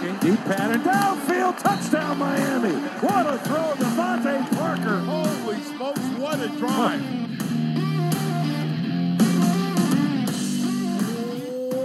looking. Deep pattern. Downfield. Touchdown, Miami. What a throw. DeVante Parker. Holy smokes, what a drive.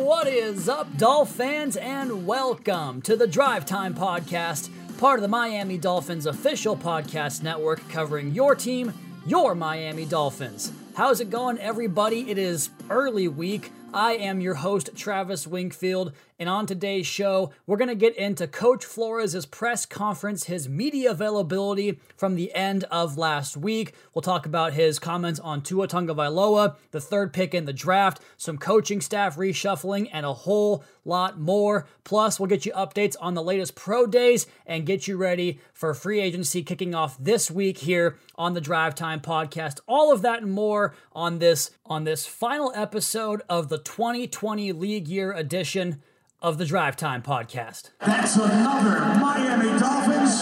What is up, Dolph fans, and welcome to the Drive Time Podcast, part of the Miami Dolphins official podcast network covering your team, your Miami Dolphins. How's it going, everybody? It is early week. I am your host, Travis Wingfield, and on today's show, we're going to get into Coach Flores' press conference, his media availability from the end of last week. We'll talk about his comments on Tua Tagovailoa, the third pick in the draft, some coaching staff reshuffling, and a whole lot more. Plus, we'll get you updates on the latest pro days and get you ready for free agency kicking off this week here on the Drive Time podcast. All of that and more on this on this final episode of the 2020 league year edition of the Drive Time podcast. That's another Miami Dolphins.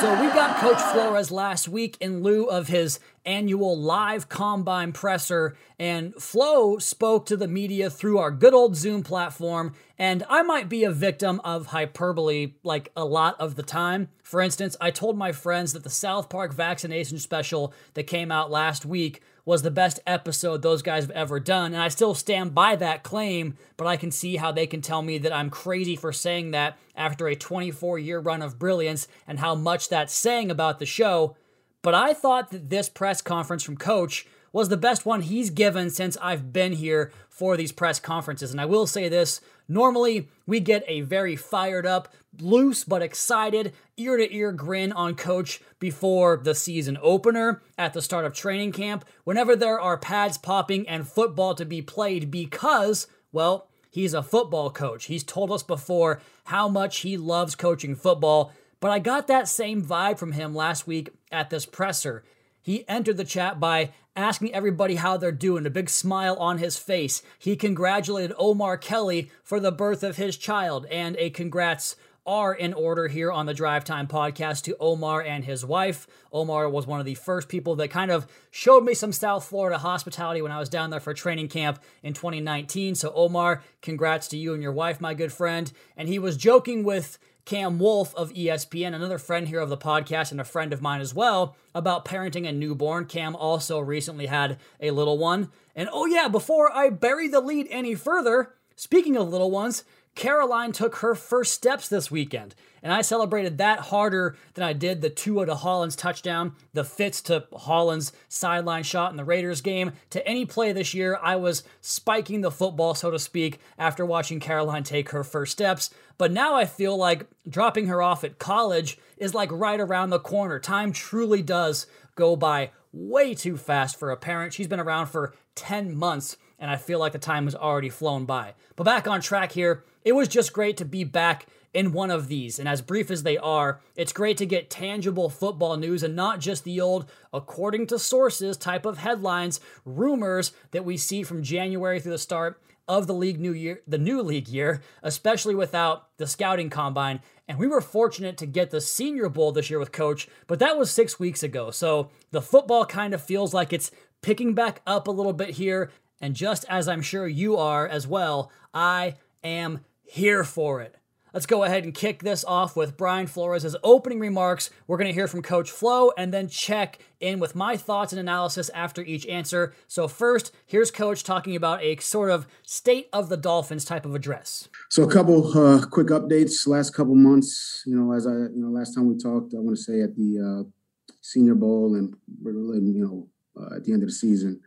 So we got Coach Flores last week in lieu of his annual live combine presser, and Flo spoke to the media through our good old Zoom platform. And I might be a victim of hyperbole like a lot of the time. For instance, I told my friends that the South Park vaccination special that came out last week was the best episode those guys have ever done. And I still stand by that claim, but I can see how they can tell me that I'm crazy for saying that after a 24 year run of brilliance and how much that's saying about the show. But I thought that this press conference from Coach was the best one he's given since I've been here for these press conferences. And I will say this normally, we get a very fired up, loose but excited, ear to ear grin on Coach before the season opener, at the start of training camp, whenever there are pads popping and football to be played because, well, he's a football coach. He's told us before how much he loves coaching football. But I got that same vibe from him last week at this presser. He entered the chat by asking everybody how they're doing, a big smile on his face. He congratulated Omar Kelly for the birth of his child, and a congrats are in order here on the Drive Time podcast to Omar and his wife. Omar was one of the first people that kind of showed me some South Florida hospitality when I was down there for training camp in 2019. So, Omar, congrats to you and your wife, my good friend. And he was joking with Cam Wolf of ESPN, another friend here of the podcast and a friend of mine as well, about parenting a newborn. Cam also recently had a little one. And oh, yeah, before I bury the lead any further, speaking of little ones, Caroline took her first steps this weekend, and I celebrated that harder than I did the Tua to Hollins touchdown, the Fitz to Hollins sideline shot in the Raiders game. To any play this year, I was spiking the football, so to speak, after watching Caroline take her first steps. But now I feel like dropping her off at college is like right around the corner. Time truly does go by way too fast for a parent. She's been around for 10 months, and I feel like the time has already flown by. But back on track here, it was just great to be back in one of these. And as brief as they are, it's great to get tangible football news and not just the old, according to sources type of headlines, rumors that we see from January through the start of the league new year, the new league year, especially without the scouting combine. And we were fortunate to get the Senior Bowl this year with coach, but that was 6 weeks ago. So the football kind of feels like it's picking back up a little bit here, and just as I'm sure you are as well, I am here for it. Let's go ahead and kick this off with Brian Flores' opening remarks. We're going to hear from Coach Flo and then check in with my thoughts and analysis after each answer. So, first, here's Coach talking about a sort of state of the Dolphins type of address. So, a couple uh, quick updates. Last couple months, you know, as I, you know, last time we talked, I want to say at the uh, Senior Bowl and, you know, uh, at the end of the season,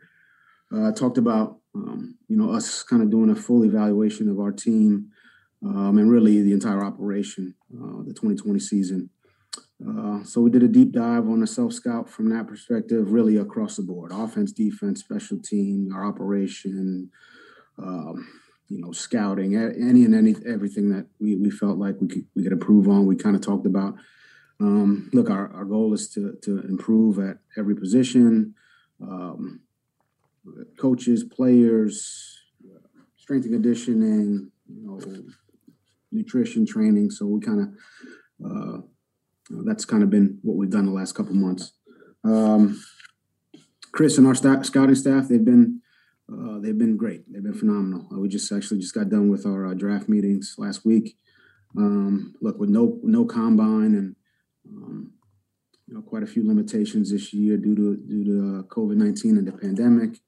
uh, I talked about, um, you know, us kind of doing a full evaluation of our team um, and really the entire operation, uh, the 2020 season. Uh, so we did a deep dive on the self scout from that perspective, really across the board: offense, defense, special team, our operation, um, you know, scouting, any and any everything that we, we felt like we could we could improve on. We kind of talked about. Um, look, our, our goal is to to improve at every position, um, coaches, players, strength and conditioning, you know, nutrition training. So we kind of uh, that's kind of been what we've done the last couple months. Um, Chris and our scouting staff, they've been uh, they've been great. They've been phenomenal. Uh, we just actually just got done with our uh, draft meetings last week. Um, look, with no no combine and um, you know quite a few limitations this year due to due to uh, COVID nineteen and the pandemic.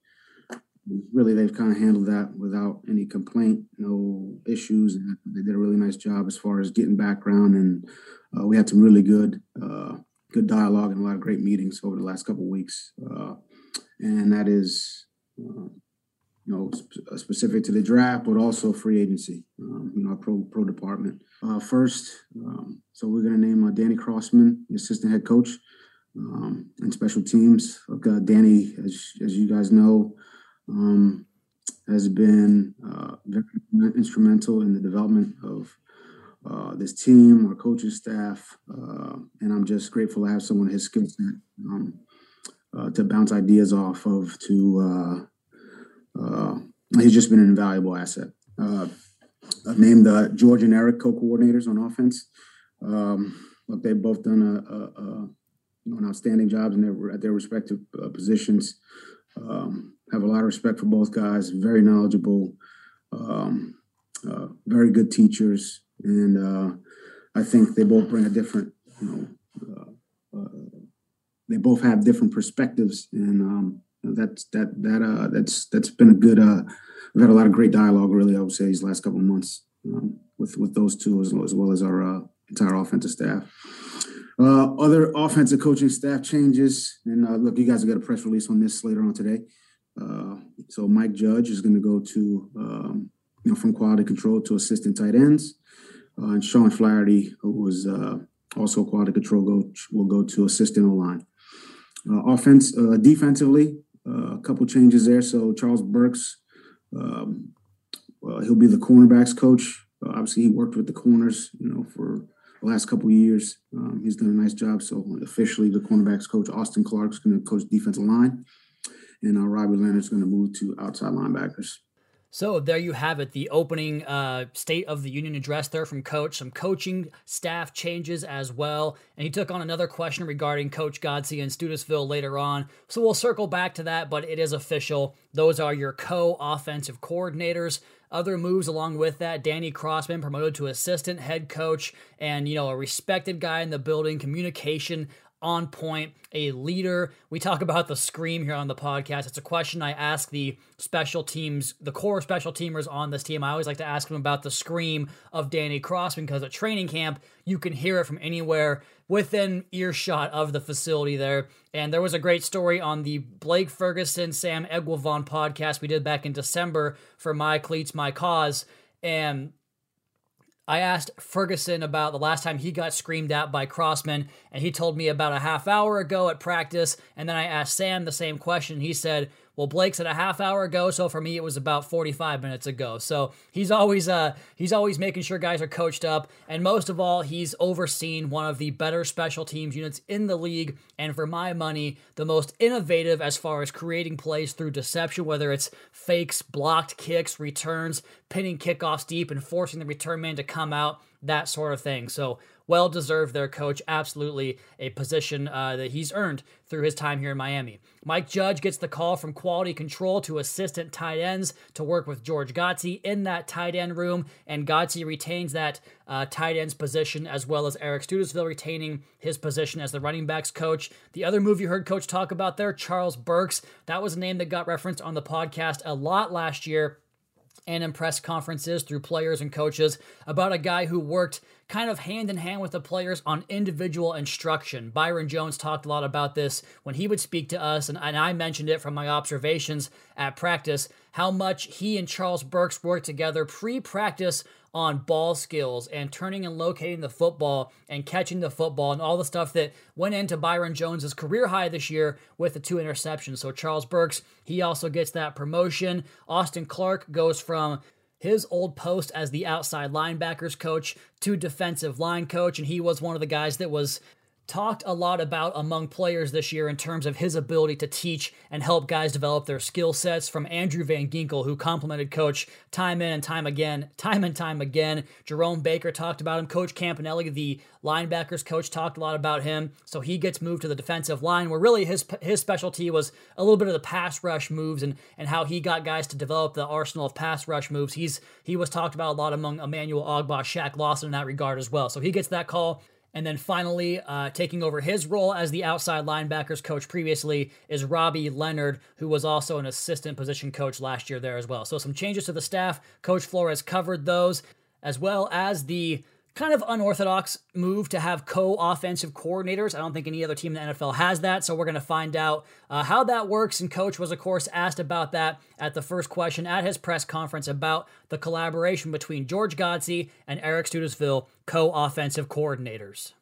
Really, they've kind of handled that without any complaint, no issues. And they did a really nice job as far as getting background, and uh, we had some really good uh, good dialogue and a lot of great meetings over the last couple weeks. Uh, and that is uh, you know, sp- uh, specific to the draft, but also free agency. Um, you know, our pro pro department. Uh, first, um, so we're going to name Danny Crossman, the assistant head coach, um, and special teams. Danny, as as you guys know, um, has been uh, very instrumental in the development of. Uh, this team, our coaching staff, and I'm just grateful to have someone his skill set um, to bounce ideas off of to uh, he's just been an invaluable asset. Uh, I've named uh, George and Eric co-coordinators on offense. Um, look, they've both done a, a, a you know, an outstanding jobs in their at their respective uh, positions. Um, have a lot of respect for both guys. Very knowledgeable, um, uh, very good teachers, and uh, I think they both bring a different, you know, they both have different perspectives, and um, that's that that uh that's that's been a good uh we've had a lot of great dialogue really I would say these last couple of months um, with with those two as, as well as our uh, entire offensive staff. Uh, other offensive coaching staff changes, and uh, look, you guys will get a press release on this later on today. Uh, so Mike Judge is going to go to um, you know from quality control to assistant tight ends, uh, and Sean Flaherty, who was uh, also quality control coach, will go to assistant O line. Uh, offense, uh, defensively, a couple changes there. So Charles Burks, um, he'll be the cornerbacks coach. Obviously, he worked with the corners, you know, for the last couple years. Um, he's done a nice job. So officially, the cornerbacks coach Austin Clark's going to coach defensive line, and uh, Robbie Leonard's going to move to outside linebackers. So there you have it, the opening uh, State of the Union address there from Coach. Some coaching staff changes as well. And he took on another question regarding Coach Godsey and Studesville later on. So we'll circle back to that, but it is official. Those are your co offensive coordinators. Other moves along with that, Danny Crossman promoted to assistant head coach and, you know, a respected guy in the building, communication on point, a leader. We talk about the scream here on the podcast. It's a question I ask the special teams, the core special teamers on this team. I always like to ask them about the scream of Danny Crossman because at training camp, you can hear it from anywhere within earshot of the facility there. And there was a great story on the Blake Ferguson, Sam Eguavoen podcast we did back in December for My Cleats, My Cause. And I asked Ferguson about the last time he got screamed at by Crossman, and he told me about a half hour ago at practice. And then I asked Sam the same question. He said, well, Blake said a half hour ago, so for me it was about 45 minutes ago. So he's always uh he's always making sure guys are coached up, and most of all, he's overseen one of the better special teams units in the league, and for my money, the most innovative as far as creating plays through deception, whether it's fakes, blocked kicks, returns, pinning kickoffs deep, and forcing the return man to come out, that sort of thing. So well deserved their coach. Absolutely a position uh, that he's earned through his time here in Miami. Mike Judge gets the call from quality control to assistant tight ends to work with George Godsey in that tight end room, and Godsey retains that uh, tight ends position as well as Eric Studesville retaining his position as the running backs coach. The other move you heard Coach talk about there, Charles Burks, that was a name that got referenced on the podcast a lot last year and in press conferences through players and coaches about a guy who worked kind of hand in hand with the players on individual instruction. Byron Jones talked a lot about this when he would speak to us, and, and I mentioned it from my observations at practice how much he and Charles Burks worked together pre practice on ball skills and turning and locating the football and catching the football and all the stuff that went into Byron Jones's career high this year with the two interceptions. So Charles Burks, he also gets that promotion. Austin Clark goes from his old post as the outside linebackers coach to defensive line coach, and he was one of the guys that was talked a lot about among players this year in terms of his ability to teach and help guys develop their skill sets from Andrew Van Ginkel, who complimented coach time in and time again, time and time again. Jerome Baker talked about him. Coach Campanile, the linebackers coach, talked a lot about him. So he gets moved to the defensive line, where really his his specialty was a little bit of the pass rush moves and and how he got guys to develop the arsenal of pass rush moves. He's he was talked about a lot among Emmanuel Ogbah, Shaq Lawson in that regard as well. So he gets that call. And then finally, uh, taking over his role as the outside linebackers coach previously is Robbie Leonard, who was also an assistant position coach last year there as well. So some changes to the staff. Coach Flores covered those, as well as the kind of unorthodox move to have co-offensive coordinators. I don't think any other team in the NFL has that, so we're going to find out uh, how that works. And Coach was, of course, asked about that at the first question at his press conference about the collaboration between George Godsey and Eric Studesville, co-offensive coordinators.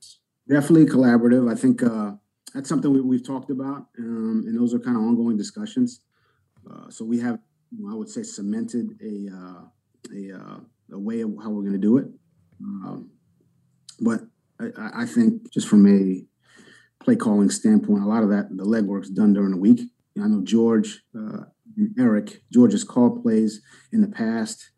Definitely collaborative. I think uh, that's something we, have talked about, um, and those are kind of ongoing discussions. Uh, so we have, I would say, cemented a uh, a, uh, a way of how we're going to do it. Um, but I, I, think just from a play calling standpoint, a lot of that the legwork's done during the week. I know George uh, and Eric. George has called plays in the past,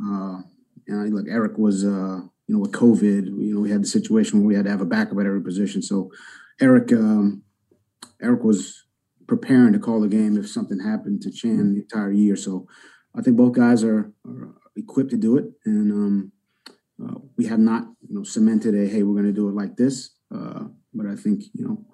uh, and I, look, Eric was uh, you know with COVID. You know we had the situation where we had to have a backup at every position. So Eric um, Eric was preparing to call the game if something happened to Chan the entire year. So I think both guys are, are equipped to do it, and um, uh, we have not, you know, cemented a hey, we're going to do it like this. Uh, but I think you know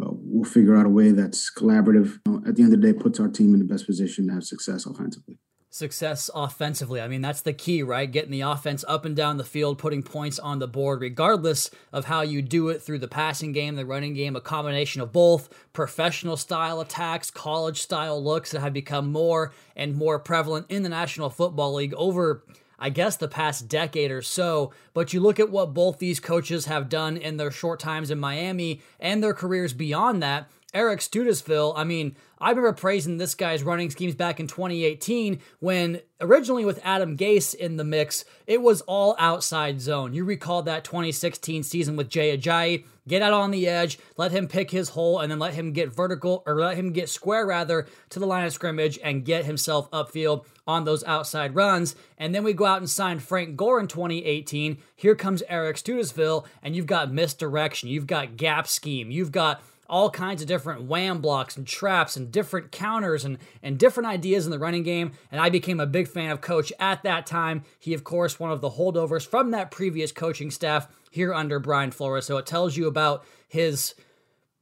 uh, we'll figure out a way that's collaborative. You know, at the end of the day, puts our team in the best position to have success offensively. Success offensively. I mean, that's the key, right? Getting the offense up and down the field, putting points on the board, regardless of how you do it through the passing game, the running game, a combination of both professional style attacks, college style looks that have become more and more prevalent in the National Football League over I guess, the past decade or so. But you look at what both these coaches have done in their short times in Miami and their careers beyond that. Eric Studesville, I mean, I remember praising this guy's running schemes back in 2018 when originally with Adam Gase in the mix, it was all outside zone. You recall that 2016 season with Jay Ajayi. Get out on the edge, let him pick his hole, and then let him get vertical or let him get square rather to the line of scrimmage and get himself upfield on those outside runs. And then we go out and sign Frank Gore in 2018. Here comes Eric Studesville, and you've got misdirection, you've got gap scheme, you've got all kinds of different wham blocks and traps and different counters and, and different ideas in the running game. And I became a big fan of Coach at that time. He, of course, one of the holdovers from that previous coaching staff here under Brian Flores. So it tells you about his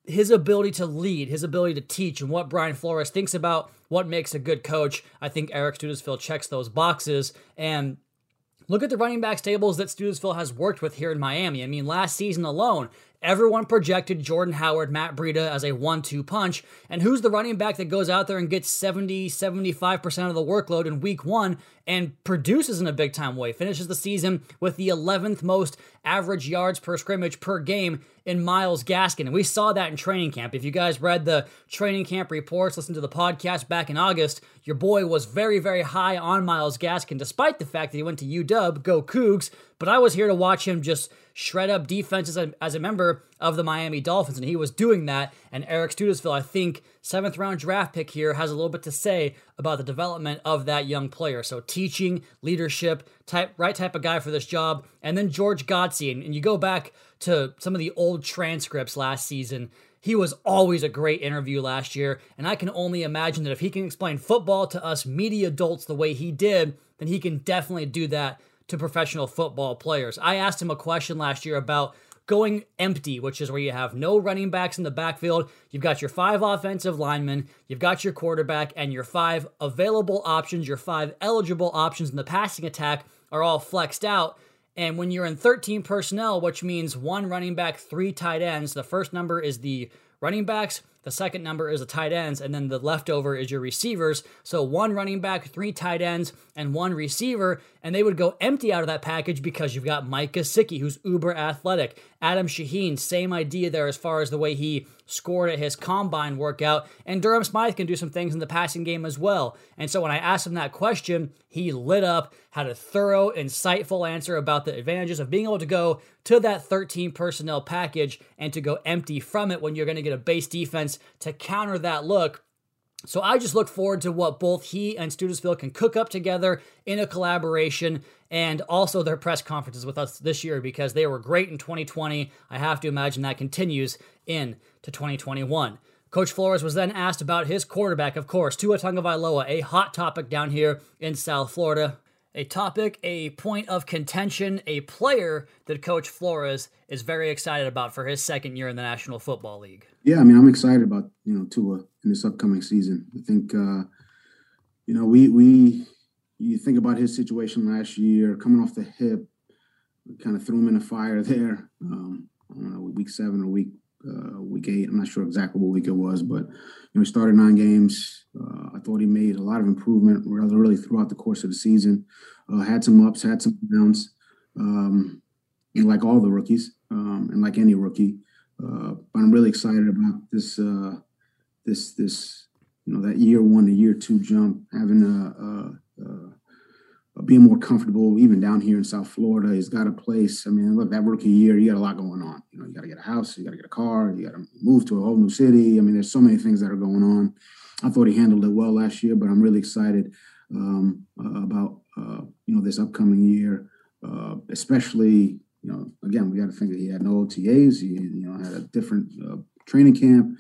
his ability to lead, his ability to teach, and what Brian Flores thinks about what makes a good coach. I think Eric Studesville checks those boxes. And Look at the running backs tables that Studesville has worked with here in Miami. I mean, last season alone, Everyone projected Jordan Howard, Matt Breida as a one two punch. And who's the running back that goes out there and gets 70, 75% of the workload in week one and produces in a big time way? Finishes the season with the 11th most average yards per scrimmage per game in Myles Gaskin. And we saw that in training camp. If you guys read the training camp reports, listened to the podcast back in August, your boy was very, very high on Myles Gaskin, despite the fact that he went to UW, go Cougs. But I was here to watch him just shred up defenses as a member of the Miami Dolphins, and he was doing that. And Eric Studesville, I think, seventh round draft pick here, has a little bit to say about the development of that young player. So teaching, leadership, type right type of guy for this job. And then George Godsey, and, and you go back to some of the old transcripts last season. He was always a great interview last year, and I can only imagine that if he can explain football to us media adults the way he did, then he can definitely do that to professional football players. I asked him a question last year about going empty, which is where you have no running backs in the backfield. You've got your five offensive linemen, you've got your quarterback, and your five available options, your five eligible options in the passing attack are all flexed out. And when you're in 13 personnel, which means one running back, three tight ends, the first number is the running backs, the second number is the tight ends, and then the leftover is your receivers. So one running back, three tight ends, and one receiver, and they would go empty out of that package because you've got Mike Gesicki, who's uber athletic. Adam Shaheen, same idea there as far as the way he scored at his combine workout, and Durham Smythe can do some things in the passing game as well. And so when I asked him that question, he lit up, had a thorough, insightful answer about the advantages of being able to go to that 13 personnel package and to go empty from it when you're going to get a base defense to counter that look. So I just look forward to what both he and Studesville can cook up together in a collaboration and also their press conferences with us this year because they were great in 2020. I have to imagine that continues in to 2021. Coach Flores was then asked about his quarterback, of course, Tua Tagovailoa, a hot topic down here in South Florida. A topic, a point of contention, a player that Coach Flores is very excited about for his second year in the National Football League. Yeah, I mean, I'm excited about you know Tua in this upcoming season. I think uh, you know we we you think about his situation last year, coming off the hip, kind of threw him in the fire there. Um, I don't know, week seven or week uh, week eight. I'm not sure exactly what week it was, but you know, he started nine games. Uh, I thought he made a lot of improvement really throughout the course of the season. Uh, had some ups, had some downs, um, like all the rookies, um, and like any rookie. Uh, but I'm really excited about this uh, this this you know that year one to year two jump, having a, a uh, being more comfortable, even down here in South Florida. He's got a place. I mean, look, that rookie year, you got a lot going on. You know, you got to get a house, you got to get a car, you got to move to a whole new city. I mean, there's so many things that are going on. I thought he handled it well last year, but I'm really excited um, uh, about uh, you know this upcoming year, uh, especially you know again we got to think that he had no OTAs. He you know had a different uh, training camp.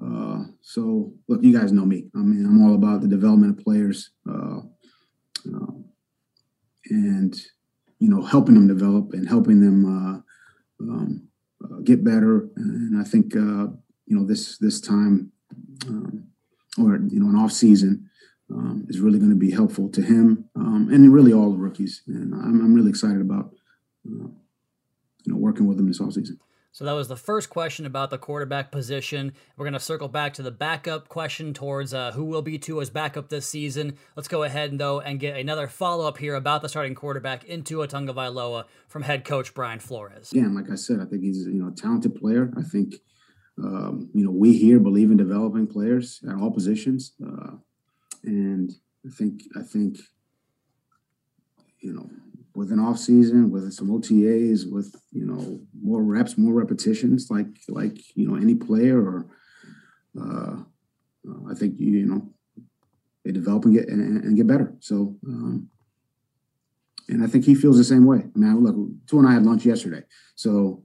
Uh, so look, you guys know me. I mean, I'm all about the development of players. Uh, um, and you know helping them develop and helping them uh, um, uh, get better. And I think uh, you know this this time um, or you know an off season um, is really going to be helpful to him um, and really all the rookies. And I'm, I'm really excited about uh, you know working with them this off season. So that was the first question about the quarterback position. We're going to circle back to the backup question towards uh, who will be Tua's backup this season. Let's go ahead though and get another follow up here about the starting quarterback in Tua Tagovailoa from head coach Brian Flores. Yeah, like I said, I think he's you know a talented player. I think um, you know we here believe in developing players at all positions, uh, and I think I think you know with an off season, with some OTAs, with you know more reps, more repetitions, like like you know any player, or uh, I think you know they develop and get and, and get better. So, um, and I think he feels the same way. I mean, look, Tua and I had lunch yesterday, so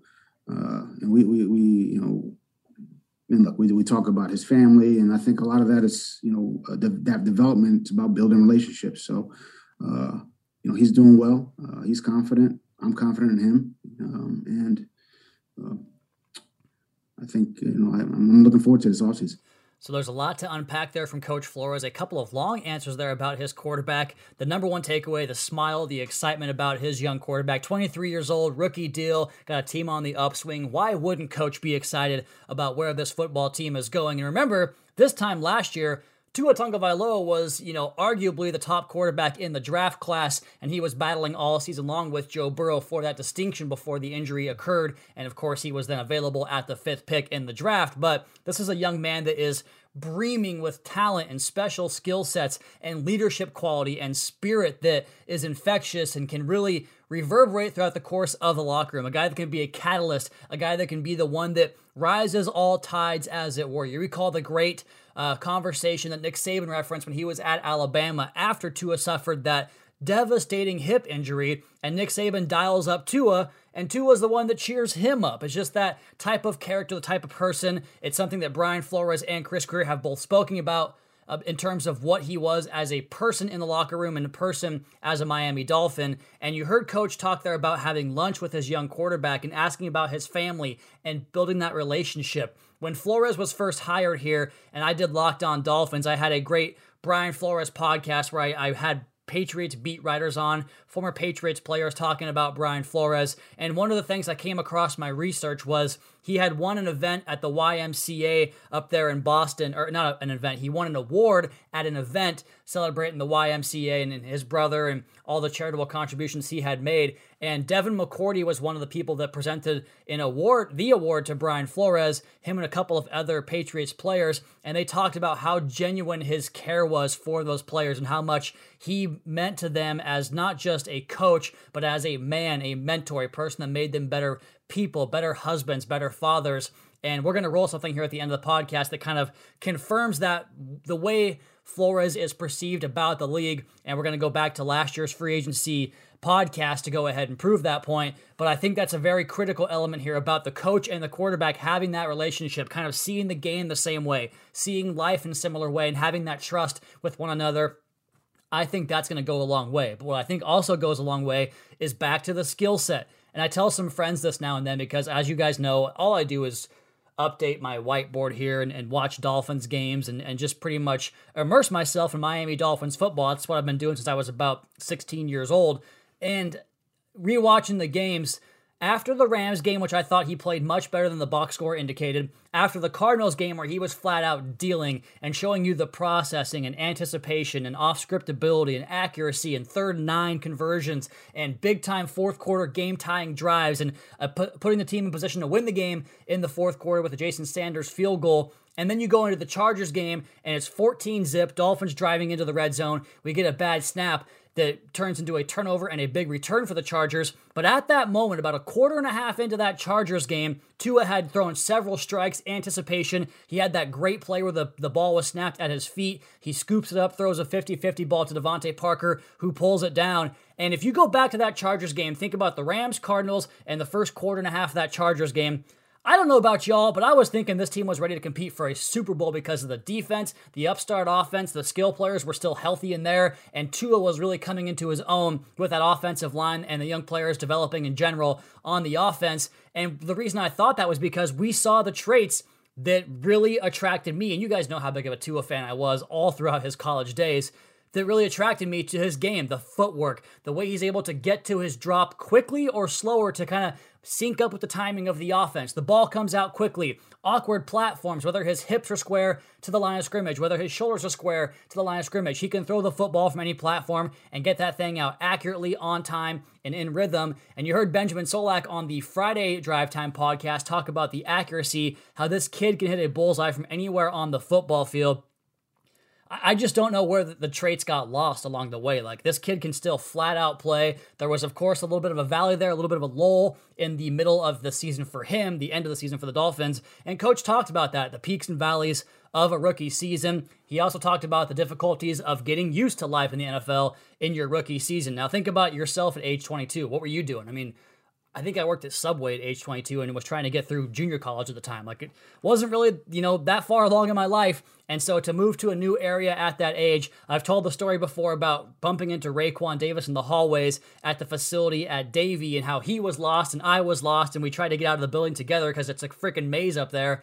uh, and we we we you know. And look, we, we talk about his family, and I think a lot of that is, you know, uh, that development about building relationships. So, uh, you know, he's doing well. Uh, he's confident. I'm confident in him, um, and uh, I think you know I, am looking forward to this offseason. So there's a lot to unpack there from Coach Flores. A couple of long answers there about his quarterback. The number one takeaway, the smile, the excitement about his young quarterback. 23 years old, rookie deal, got a team on the upswing. Why wouldn't Coach be excited about where this football team is going? And remember, this time last year, Tua Tagovailoa was, you know, arguably the top quarterback in the draft class, and he was battling all season long with Joe Burrow for that distinction before the injury occurred. And of course, he was then available at the fifth pick in the draft. But this is a young man that is breaming with talent and special skill sets and leadership quality and spirit that is infectious and can really reverberate throughout the course of the locker room. A guy that can be a catalyst, a guy that can be the one that rises all tides, as it were. You recall the great uh, conversation that Nick Saban referenced when he was at Alabama after Tua suffered that devastating hip injury, and Nick Saban dials up Tua, and Tua's the one that cheers him up. It's just that type of character, the type of person. It's something that Brian Flores and Chris Grier have both spoken about uh, in terms of what he was as a person in the locker room and a person as a Miami Dolphin. And you heard Coach talk there about having lunch with his young quarterback and asking about his family and building that relationship. When Flores was first hired here and I did Locked On Dolphins, I had a great Brian Flores podcast where I, I had Patriots beat writers on, former Patriots players talking about Brian Flores. And one of the things I came across my research was he had won an event at the YMCA up there in Boston, or not an event, he won an award at an event celebrating the YMCA and his brother and all the charitable contributions he had made. And Devin McCourty was one of the people that presented an award, the award to Brian Flores, him and a couple of other Patriots players. And they talked about how genuine his care was for those players and how much he meant to them as not just a coach, but as a man, a mentor, a person that made them better people, better husbands, better fathers. And we're going to roll something here at the end of the podcast that kind of confirms that the way Flores is perceived about the league. And we're going to go back to last year's free agency podcast to go ahead and prove that point. But I think that's a very critical element here about the coach and the quarterback having that relationship, kind of seeing the game the same way, seeing life in a similar way, and having that trust with one another. I think that's going to go a long way. But what I think also goes a long way is back to the skill set. And I tell some friends this now and then because, as you guys know, all I do is update my whiteboard here and, and watch Dolphins games and, and just pretty much immerse myself in Miami Dolphins football. That's what I've been doing since I was about 16 years old. And rewatching the games, after the Rams game, which I thought he played much better than the box score indicated, after the Cardinals game, where he was flat out dealing and showing you the processing and anticipation and off script ability and accuracy and third nine conversions and big time fourth quarter game tying drives and uh, putting the team in position to win the game in the fourth quarter with a Jason Sanders field goal. And then you go into the Chargers game and it's 14 zip, Dolphins driving into the red zone. We get a bad snap that turns into a turnover and a big return for the Chargers. But at that moment, about a quarter and a half into that Chargers game, Tua had thrown several strikes, anticipation. He had that great play where the, the ball was snapped at his feet. He scoops it up, throws a 50 50 ball to DeVante Parker, who pulls it down. And if you go back to that Chargers game, think about the Rams, Cardinals, and the first quarter and a half of that Chargers game. I don't know about y'all, but I was thinking this team was ready to compete for a Super Bowl because of the defense, the upstart offense, the skill players were still healthy in there, and Tua was really coming into his own with that offensive line and the young players developing in general on the offense. And the reason I thought that was because we saw the traits that really attracted me, and you guys know how big of a Tua fan I was all throughout his college days that really attracted me to his game the footwork, the way he's able to get to his drop quickly or slower to kind of sync up with the timing of the offense. The ball comes out quickly, awkward platforms, whether his hips are square to the line of scrimmage, whether his shoulders are square to the line of scrimmage. He can throw the football from any platform and get that thing out accurately, on time, and in rhythm. And you heard Benjamin Solak on the Friday Drive Time podcast talk about the accuracy, how this kid can hit a bullseye from anywhere on the football field. I just don't know where the, traits got lost along the way. Like this kid can still flat out play. There was, of course, a little bit of a valley there, a little bit of a lull in the middle of the season for him, the end of the season for the Dolphins. And coach talked about that, the peaks and valleys of a rookie season. He also talked about the difficulties of getting used to life in the NFL in your rookie season. Now think about yourself at age 22. What were you doing? I mean, I think I worked at Subway at age 22 and was trying to get through junior college at the time. Like it wasn't really, you know, that far along in my life. And so to move to a new area at that age, I've told the story before about bumping into Raekwon Davis in the hallways at the facility at Davie and how he was lost and I was lost and we tried to get out of the building together because it's a freaking maze up there.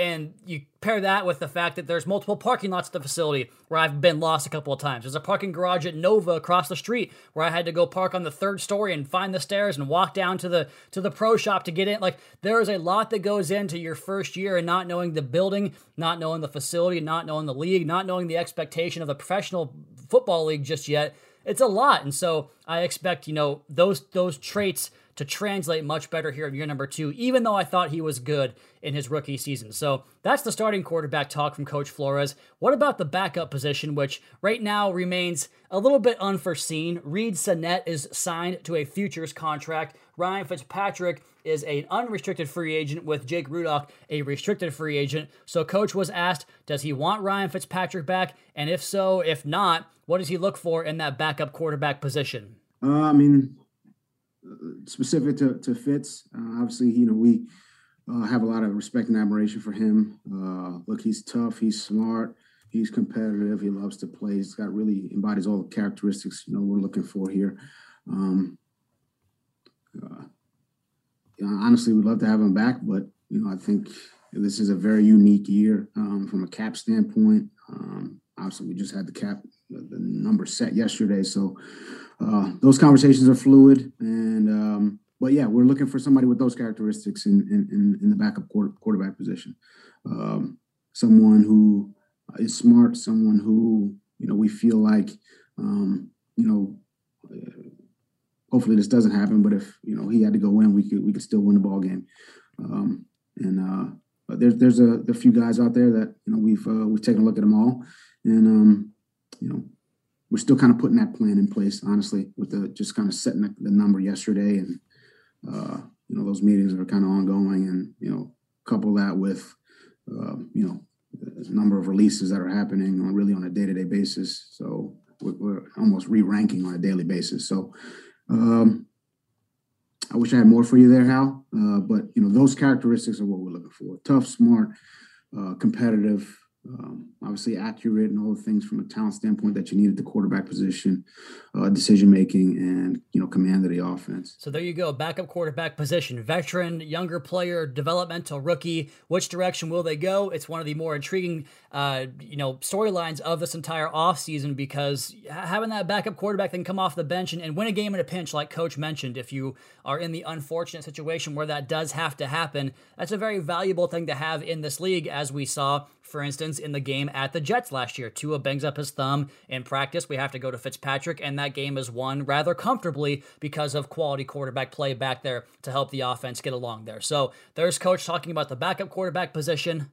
And you pair that with the fact that there's multiple parking lots at the facility where I've been lost a couple of times. There's a parking garage at Nova across the street where I had to go park on the third story and find the stairs and walk down to the to the pro shop to get in. Like there is a lot that goes into your first year and not knowing the building, not knowing the facility, not knowing the league, not knowing the expectation of the professional football league just yet. It's a lot. And so I expect, you know, those those traits to translate much better here in year number two, even though I thought he was good in his rookie season. So that's the starting quarterback talk from Coach Flores. What about the backup position, which right now remains a little bit unforeseen? Reid Sinnett is signed to a futures contract. Ryan Fitzpatrick is an unrestricted free agent with Jake Rudock, a restricted free agent. So Coach was asked, does he want Ryan Fitzpatrick back? And if so, if not, what does he look for in that backup quarterback position? Uh, I mean, specific to, to Fitz, uh, obviously, you know, we uh, have a lot of respect and admiration for him. Uh, look, he's tough, he's smart, he's competitive, he loves to play. He's got really embodies all the characteristics you know we're looking for here. Um, uh, honestly, we'd love to have him back, but you know, I think this is a very unique year um, from a cap standpoint. Um, obviously, we just had the cap the number set yesterday. So uh, those conversations are fluid, and um, but yeah, we're looking for somebody with those characteristics in in, in the backup quarter, quarterback position. Um, someone who is smart, someone who you know we feel like um, you know. Hopefully this doesn't happen, but if you know he had to go in, we could we could still win the ball game. Um, and uh, but there's there's a, a, few guys out there that you know we've uh, we've taken a look at them all, and um, you know we're still kind of putting that plan in place. Honestly, with the just kind of setting the, the number yesterday, and uh, you know those meetings are kind of ongoing, and you know couple that with uh, you know a number of releases that are happening on really on a day to day basis. So we're, we're almost re ranking on a daily basis. So. Um, I wish I had more for you there, Hal. Uh, but you know, those characteristics are what we're looking for: tough, smart, uh, competitive, um, obviously accurate, and all the things from a talent standpoint that you need at the quarterback position, uh, decision making, and you know, command of the offense. So there you go, backup quarterback position, veteran, younger player, developmental rookie. Which direction will they go? It's one of the more intriguing uh, you know, storylines of this entire offseason because having that backup quarterback then come off the bench and, and, win a game in a pinch, like Coach mentioned, if you are in the unfortunate situation where that does have to happen, that's a very valuable thing to have in this league, as we saw, for instance, in the game at the Jets last year. Tua bangs up his thumb in practice. We have to go to Fitzpatrick, and that game is won rather comfortably because of quality quarterback play back there to help the offense get along there. So there's Coach talking about the backup quarterback position.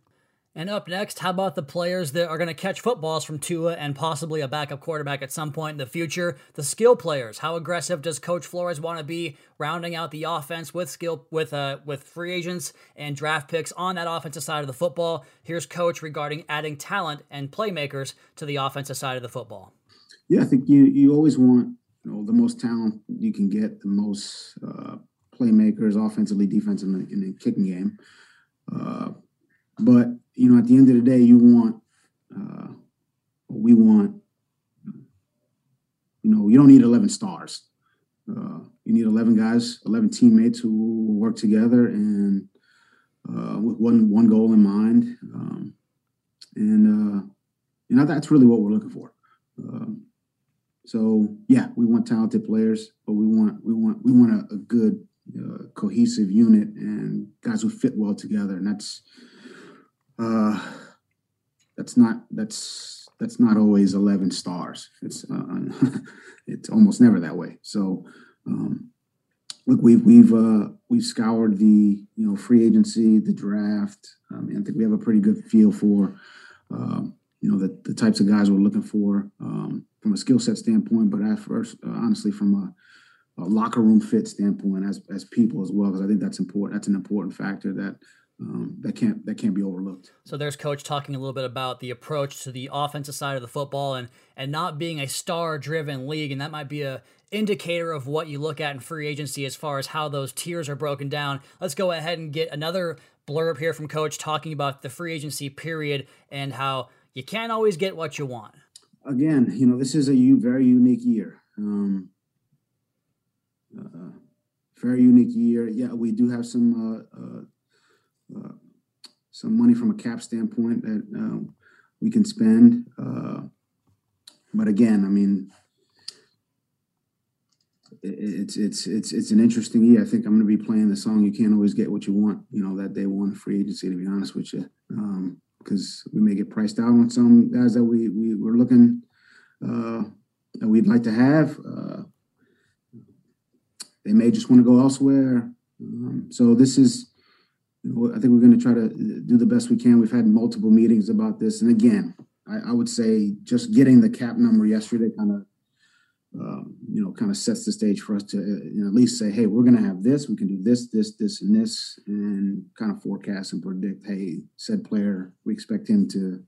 And up next, how about the players that are going to catch footballs from Tua and possibly a backup quarterback at some point in the future? The skill players. How aggressive does Coach Flores want to be rounding out the offense with skill with uh with free agents and draft picks on that offensive side of the football? Here's Coach regarding adding talent and playmakers to the offensive side of the football. Yeah, I think you you always want you know the most talent you can get, the most uh, playmakers, offensively, defensively, in the kicking game. Uh, but you know, at the end of the day, you want, uh, we want, you know, you don't need 11 stars. Uh, you need 11 guys, 11 teammates who work together and uh, with one one goal in mind. Um, and uh, you know that's really what we're looking for. Um, so yeah, we want talented players, but we want we want we want a, a good uh, cohesive unit and guys who fit well together, and that's uh, that's not that's that's not always 11 stars. It's uh, it's almost never that way. So um, look we've we've uh, we've scoured the you know free agency the draft. I, mean, I think we have a pretty good feel for um, you know the, the types of guys we're looking for um, from a skill set standpoint but at first uh, honestly from a, a, locker room fit standpoint as as people as well because I think that's important that's an important factor that um, that can't that can't be overlooked. So there's coach talking a little bit about the approach to the offensive side of the football and and not being a star driven league, and that might be a indicator of what you look at in free agency as far as how those tiers are broken down. Let's go ahead and get another blurb here from coach talking about the free agency period and how you can't always get what you want. Again, you know this is a very unique year. Um, uh, very unique year. Yeah, we do have some. Uh, uh, uh, some money from a cap standpoint that uh, we can spend. Uh, but again, I mean, it's it's it's it's an interesting year. I think I'm going to be playing the song "You Can't Always Get What You Want." You know that day one free agency. To be honest with you, because um, we may get priced out on some guys that we we were looking uh, that we'd like to have. Uh, they may just want to go elsewhere. Um, so this is I think we're going to try to do the best we can. We've had multiple meetings about this, and again, I, I would say just getting the cap number yesterday kind of, um, you know, kind of sets the stage for us to you know, at least say, hey, we're going to have this. We can do this, this, this, and this, and kind of forecast and predict. Hey, said player, we expect him to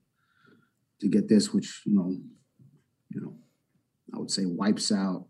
to get this, which you know, you know, I would say wipes out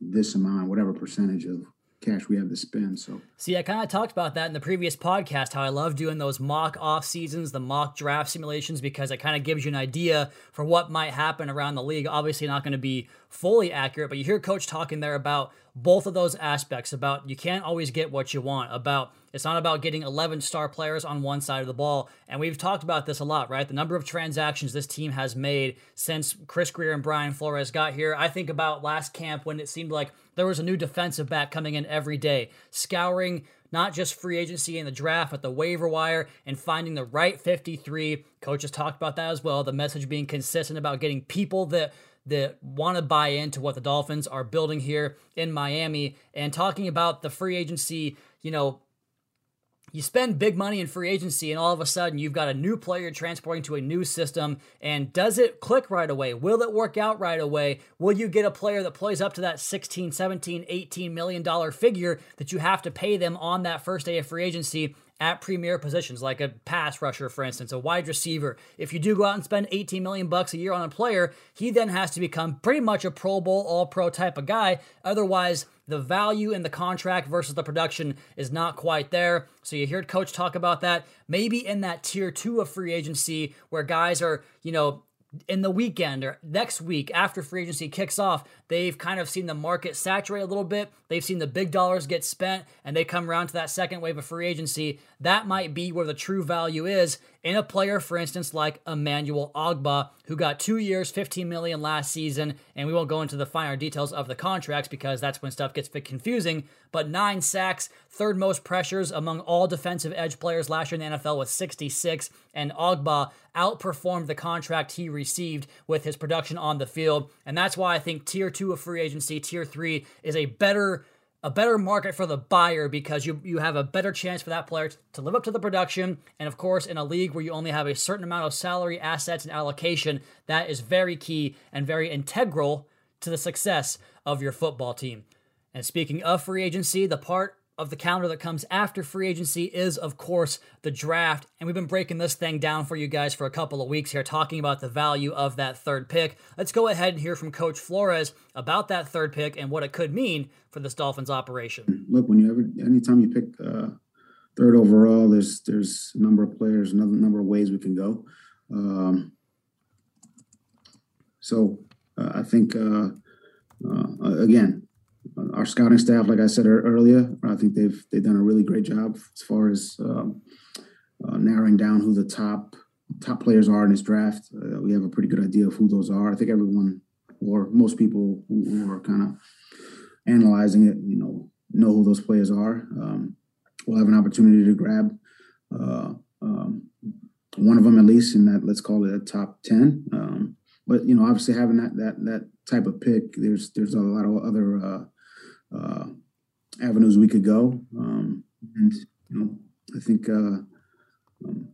this amount, whatever percentage of cash we have to spend. So, see, I kind of talked about that in the previous podcast. How I love doing those mock off seasons, the mock draft simulations, because it kind of gives you an idea for what might happen around the league. Obviously, not going to be fully accurate, but you hear Coach talking there about both of those aspects. About you can't always get what you want. About It's not about getting 11 star players on one side of the ball. And we've talked about this a lot, right? The number of transactions this team has made since Chris Grier and Brian Flores got here. I think about last camp when it seemed like there was a new defensive back coming in every day, scouring not just free agency and the draft, but the waiver wire and finding the right 53. Coaches talked about that as well. The message being consistent about getting people that that want to buy into what the Dolphins are building here in Miami and talking about the free agency, you know, you spend big money in free agency and all of a sudden you've got a new player transporting to a new system and does it click right away? Will it work out right away? Will you get a player that plays up to that 16 17 18 million dollar figure that you have to pay them on that first day of free agency at premier positions like a pass rusher for instance a wide receiver? If you do go out and spend 18 million bucks a year on a player he then has to become pretty much a pro bowl all pro type of guy. Otherwise the value in the contract versus the production is not quite there. So you heard coach talk about that. Maybe in that tier two of free agency where guys are, you know, in the weekend or next week after free agency kicks off, they've kind of seen the market saturate a little bit. They've seen the big dollars get spent and they come around to that second wave of free agency. That might be where the true value is in a player, for instance, like Emmanuel Ogbah, who got two years, 15 million last season. And we won't go into the finer details of the contracts because that's when stuff gets a bit confusing. But nine sacks, third most pressures among all defensive edge players last year in the NFL with 66. And Ogbah outperformed the contract he received with his production on the field. And that's why I think tier two of free agency, tier three, is a better a better market for the buyer because you you have a better chance for that player to live up to the production. And of course, in a league where you only have a certain amount of salary, assets, and allocation, that is very key and very integral to the success of your football team. And speaking of free agency, the part of the calendar that comes after free agency is, of course, the draft. And we've been breaking this thing down for you guys for a couple of weeks here, talking about the value of that third pick. Let's go ahead and hear from Coach Flores about that third pick and what it could mean for this Dolphins operation. Look, when you ever, anytime you pick uh, third overall, there's there's a number of players, another number of ways we can go. Um, so uh, I think uh, uh again, our scouting staff, like I said earlier, I think they've they've done a really great job as far as um, uh, narrowing down who the top top players are in this draft. Uh, we have a pretty good idea of who those are. I think everyone or most people who, who are kind of analyzing it, you know, know who those players are. Um, we'll have an opportunity to grab uh, um, one of them at least in that let's call it a top ten. Um, but you know, obviously having that that that type of pick, there's there's a lot of other uh, uh, avenues we could go. Um, and you know, I think uh, um,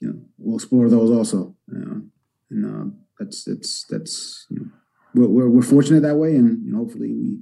you know we'll explore those also. and uh, that's that's that's you know we're, we're fortunate that way, and you know, hopefully we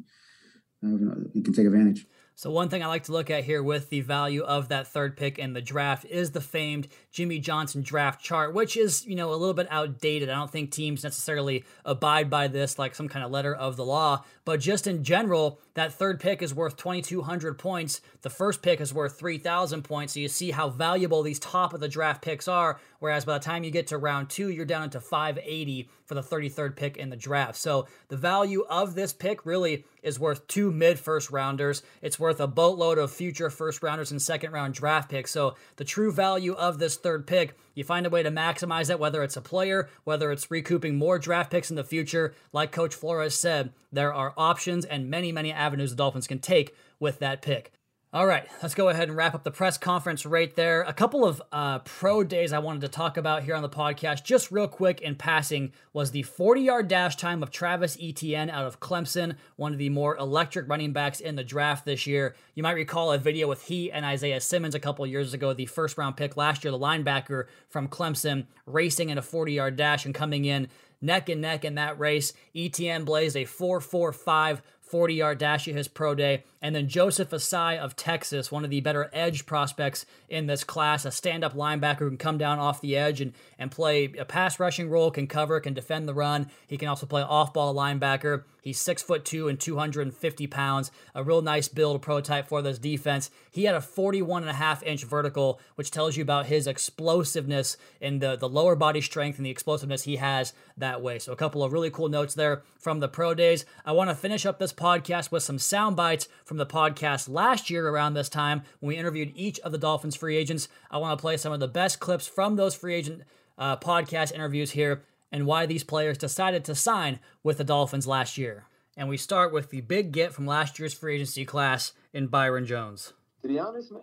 uh, we can take advantage. So, one thing I like to look at here with the value of that third pick in the draft is the famed Jimmy Johnson draft chart, which is, you know, a little bit outdated. I don't think teams necessarily abide by this like some kind of letter of the law, but just in general, that third pick is worth 2,200 points. The first pick is worth 3,000 points. So, you see how valuable these top of the draft picks are. Whereas by the time you get to round two, you're down into 580 for the 33rd pick in the draft. So, the value of this pick really is worth two mid first rounders. It's worth a boatload of future first rounders and second round draft picks. So the true value of this third pick, you find a way to maximize it, whether it's a player, whether it's recouping more draft picks in the future. Like Coach Flores said, there are options and many, many avenues the Dolphins can take with that pick. All right, let's go ahead and wrap up the press conference right there. A couple of uh, pro days I wanted to talk about here on the podcast, just real quick in passing, was the 40 yard dash time of Travis Etienne out of Clemson, one of the more electric running backs in the draft this year. You might recall a video with he and Isaiah Simmons a couple years ago, the first round pick last year, the linebacker from Clemson, racing in a 40 yard dash and coming in neck and neck in that race. Etienne blazed a 4 4 5 40 yard dash at his pro day. And then Joseph Ossai of Texas, one of the better edge prospects in this class, a stand up linebacker who can come down off the edge and, and play a pass rushing role, can cover, can defend the run. He can also play off ball linebacker. He's six foot two and 250 pounds, a real nice build prototype for this defense. He had a 41 and a half inch vertical, which tells you about his explosiveness and the, the lower body strength and the explosiveness he has that way. So, a couple of really cool notes there from the pro days. I want to finish up this podcast with some sound bites from the podcast last year around this time when we interviewed each of the Dolphins free agents. I want to play some of the best clips from those free agent uh, podcast interviews here and why these players decided to sign with the Dolphins last year. And we start with the big get from last year's free agency class in Byron Jones. To be honest, man,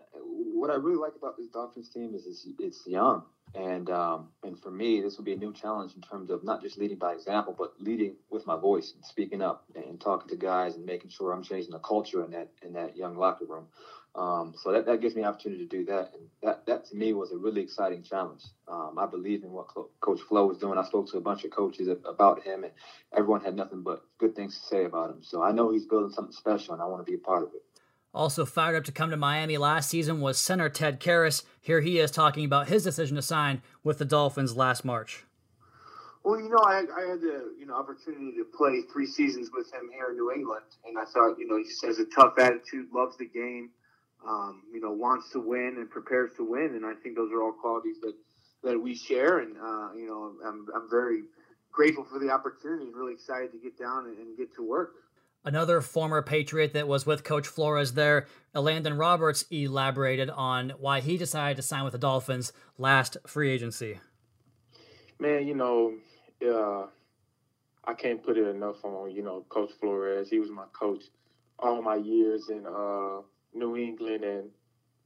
what I really like about this Dolphins team is it's, it's young, and um, and for me, this will be a new challenge in terms of not just leading by example, but leading with my voice and speaking up and talking to guys and making sure I'm changing the culture in that in that young locker room. Um, so that, that gives me an opportunity to do that, and that that to me was a really exciting challenge. Um, I believe in what Coach Flo was doing. I spoke to a bunch of coaches about him, and everyone had nothing but good things to say about him. So I know he's building something special, and I want to be a part of it. Also fired up to come to Miami last season was center Ted Karras. Here he is talking about his decision to sign with the Dolphins last March. Well, you know, I, I had the you know opportunity to play three seasons with him here in New England, and I thought you know he just has a tough attitude, loves the game, um, you know, wants to win and prepares to win, and I think those are all qualities that that we share, and uh, you know, I'm I'm very grateful for the opportunity and really excited to get down and, and get to work. Another former Patriot that was with Coach Flores there, Elandon Roberts, elaborated on why he decided to sign with the Dolphins last free agency. Man, you know, uh, I can't put it enough on, you know, Coach Flores. He was my coach all my years And, uh, New England and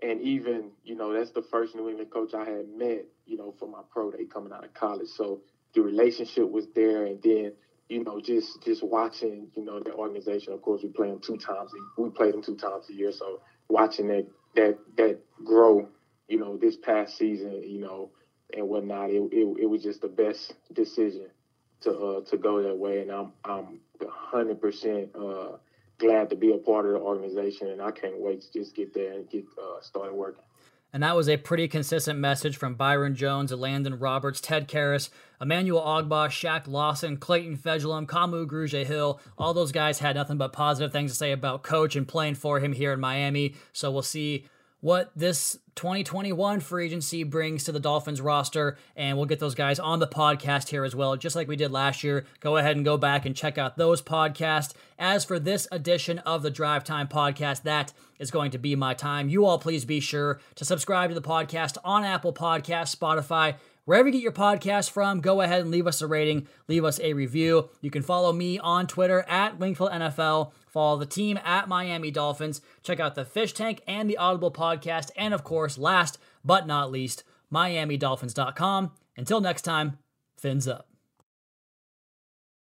and even, you know, that's the first New England coach I had met, you know, for my pro day coming out of college. So the relationship was there and then you know, just just watching, you know, the organization. Of course, we play them two times. We play them two times a year, so watching that that that grow, you know, this past season, you know, and whatnot, it it, it was just the best decision to uh, to go that way, and I'm I'm 100 percent uh, glad to be a part of the organization, and I can't wait to just get there and get uh, started working. And that was a pretty consistent message from Byron Jones, Elandon Roberts, Ted Karras, Emmanuel Ogbah, Shaq Lawson, Clayton Fejedelem, Kamu Grugier Hill. All those guys had nothing but positive things to say about Coach and playing for him here in Miami. So we'll see what this 2021 free agency brings to the Dolphins roster, and we'll get those guys on the podcast here as well, just like we did last year. Go ahead and go back and check out those podcasts. As for this edition of the Drive Time podcast, that is going to be my time. You all please be sure to subscribe to the podcast on Apple Podcasts, Spotify, Wherever you get your podcast from, go ahead and leave us a rating, leave us a review. You can follow me on Twitter at Wingfield NFL. Follow the team at Miami Dolphins. Check out the Fish Tank and the Audible podcast. And of course, last but not least, MiamiDolphins.com. Until next time, fins up.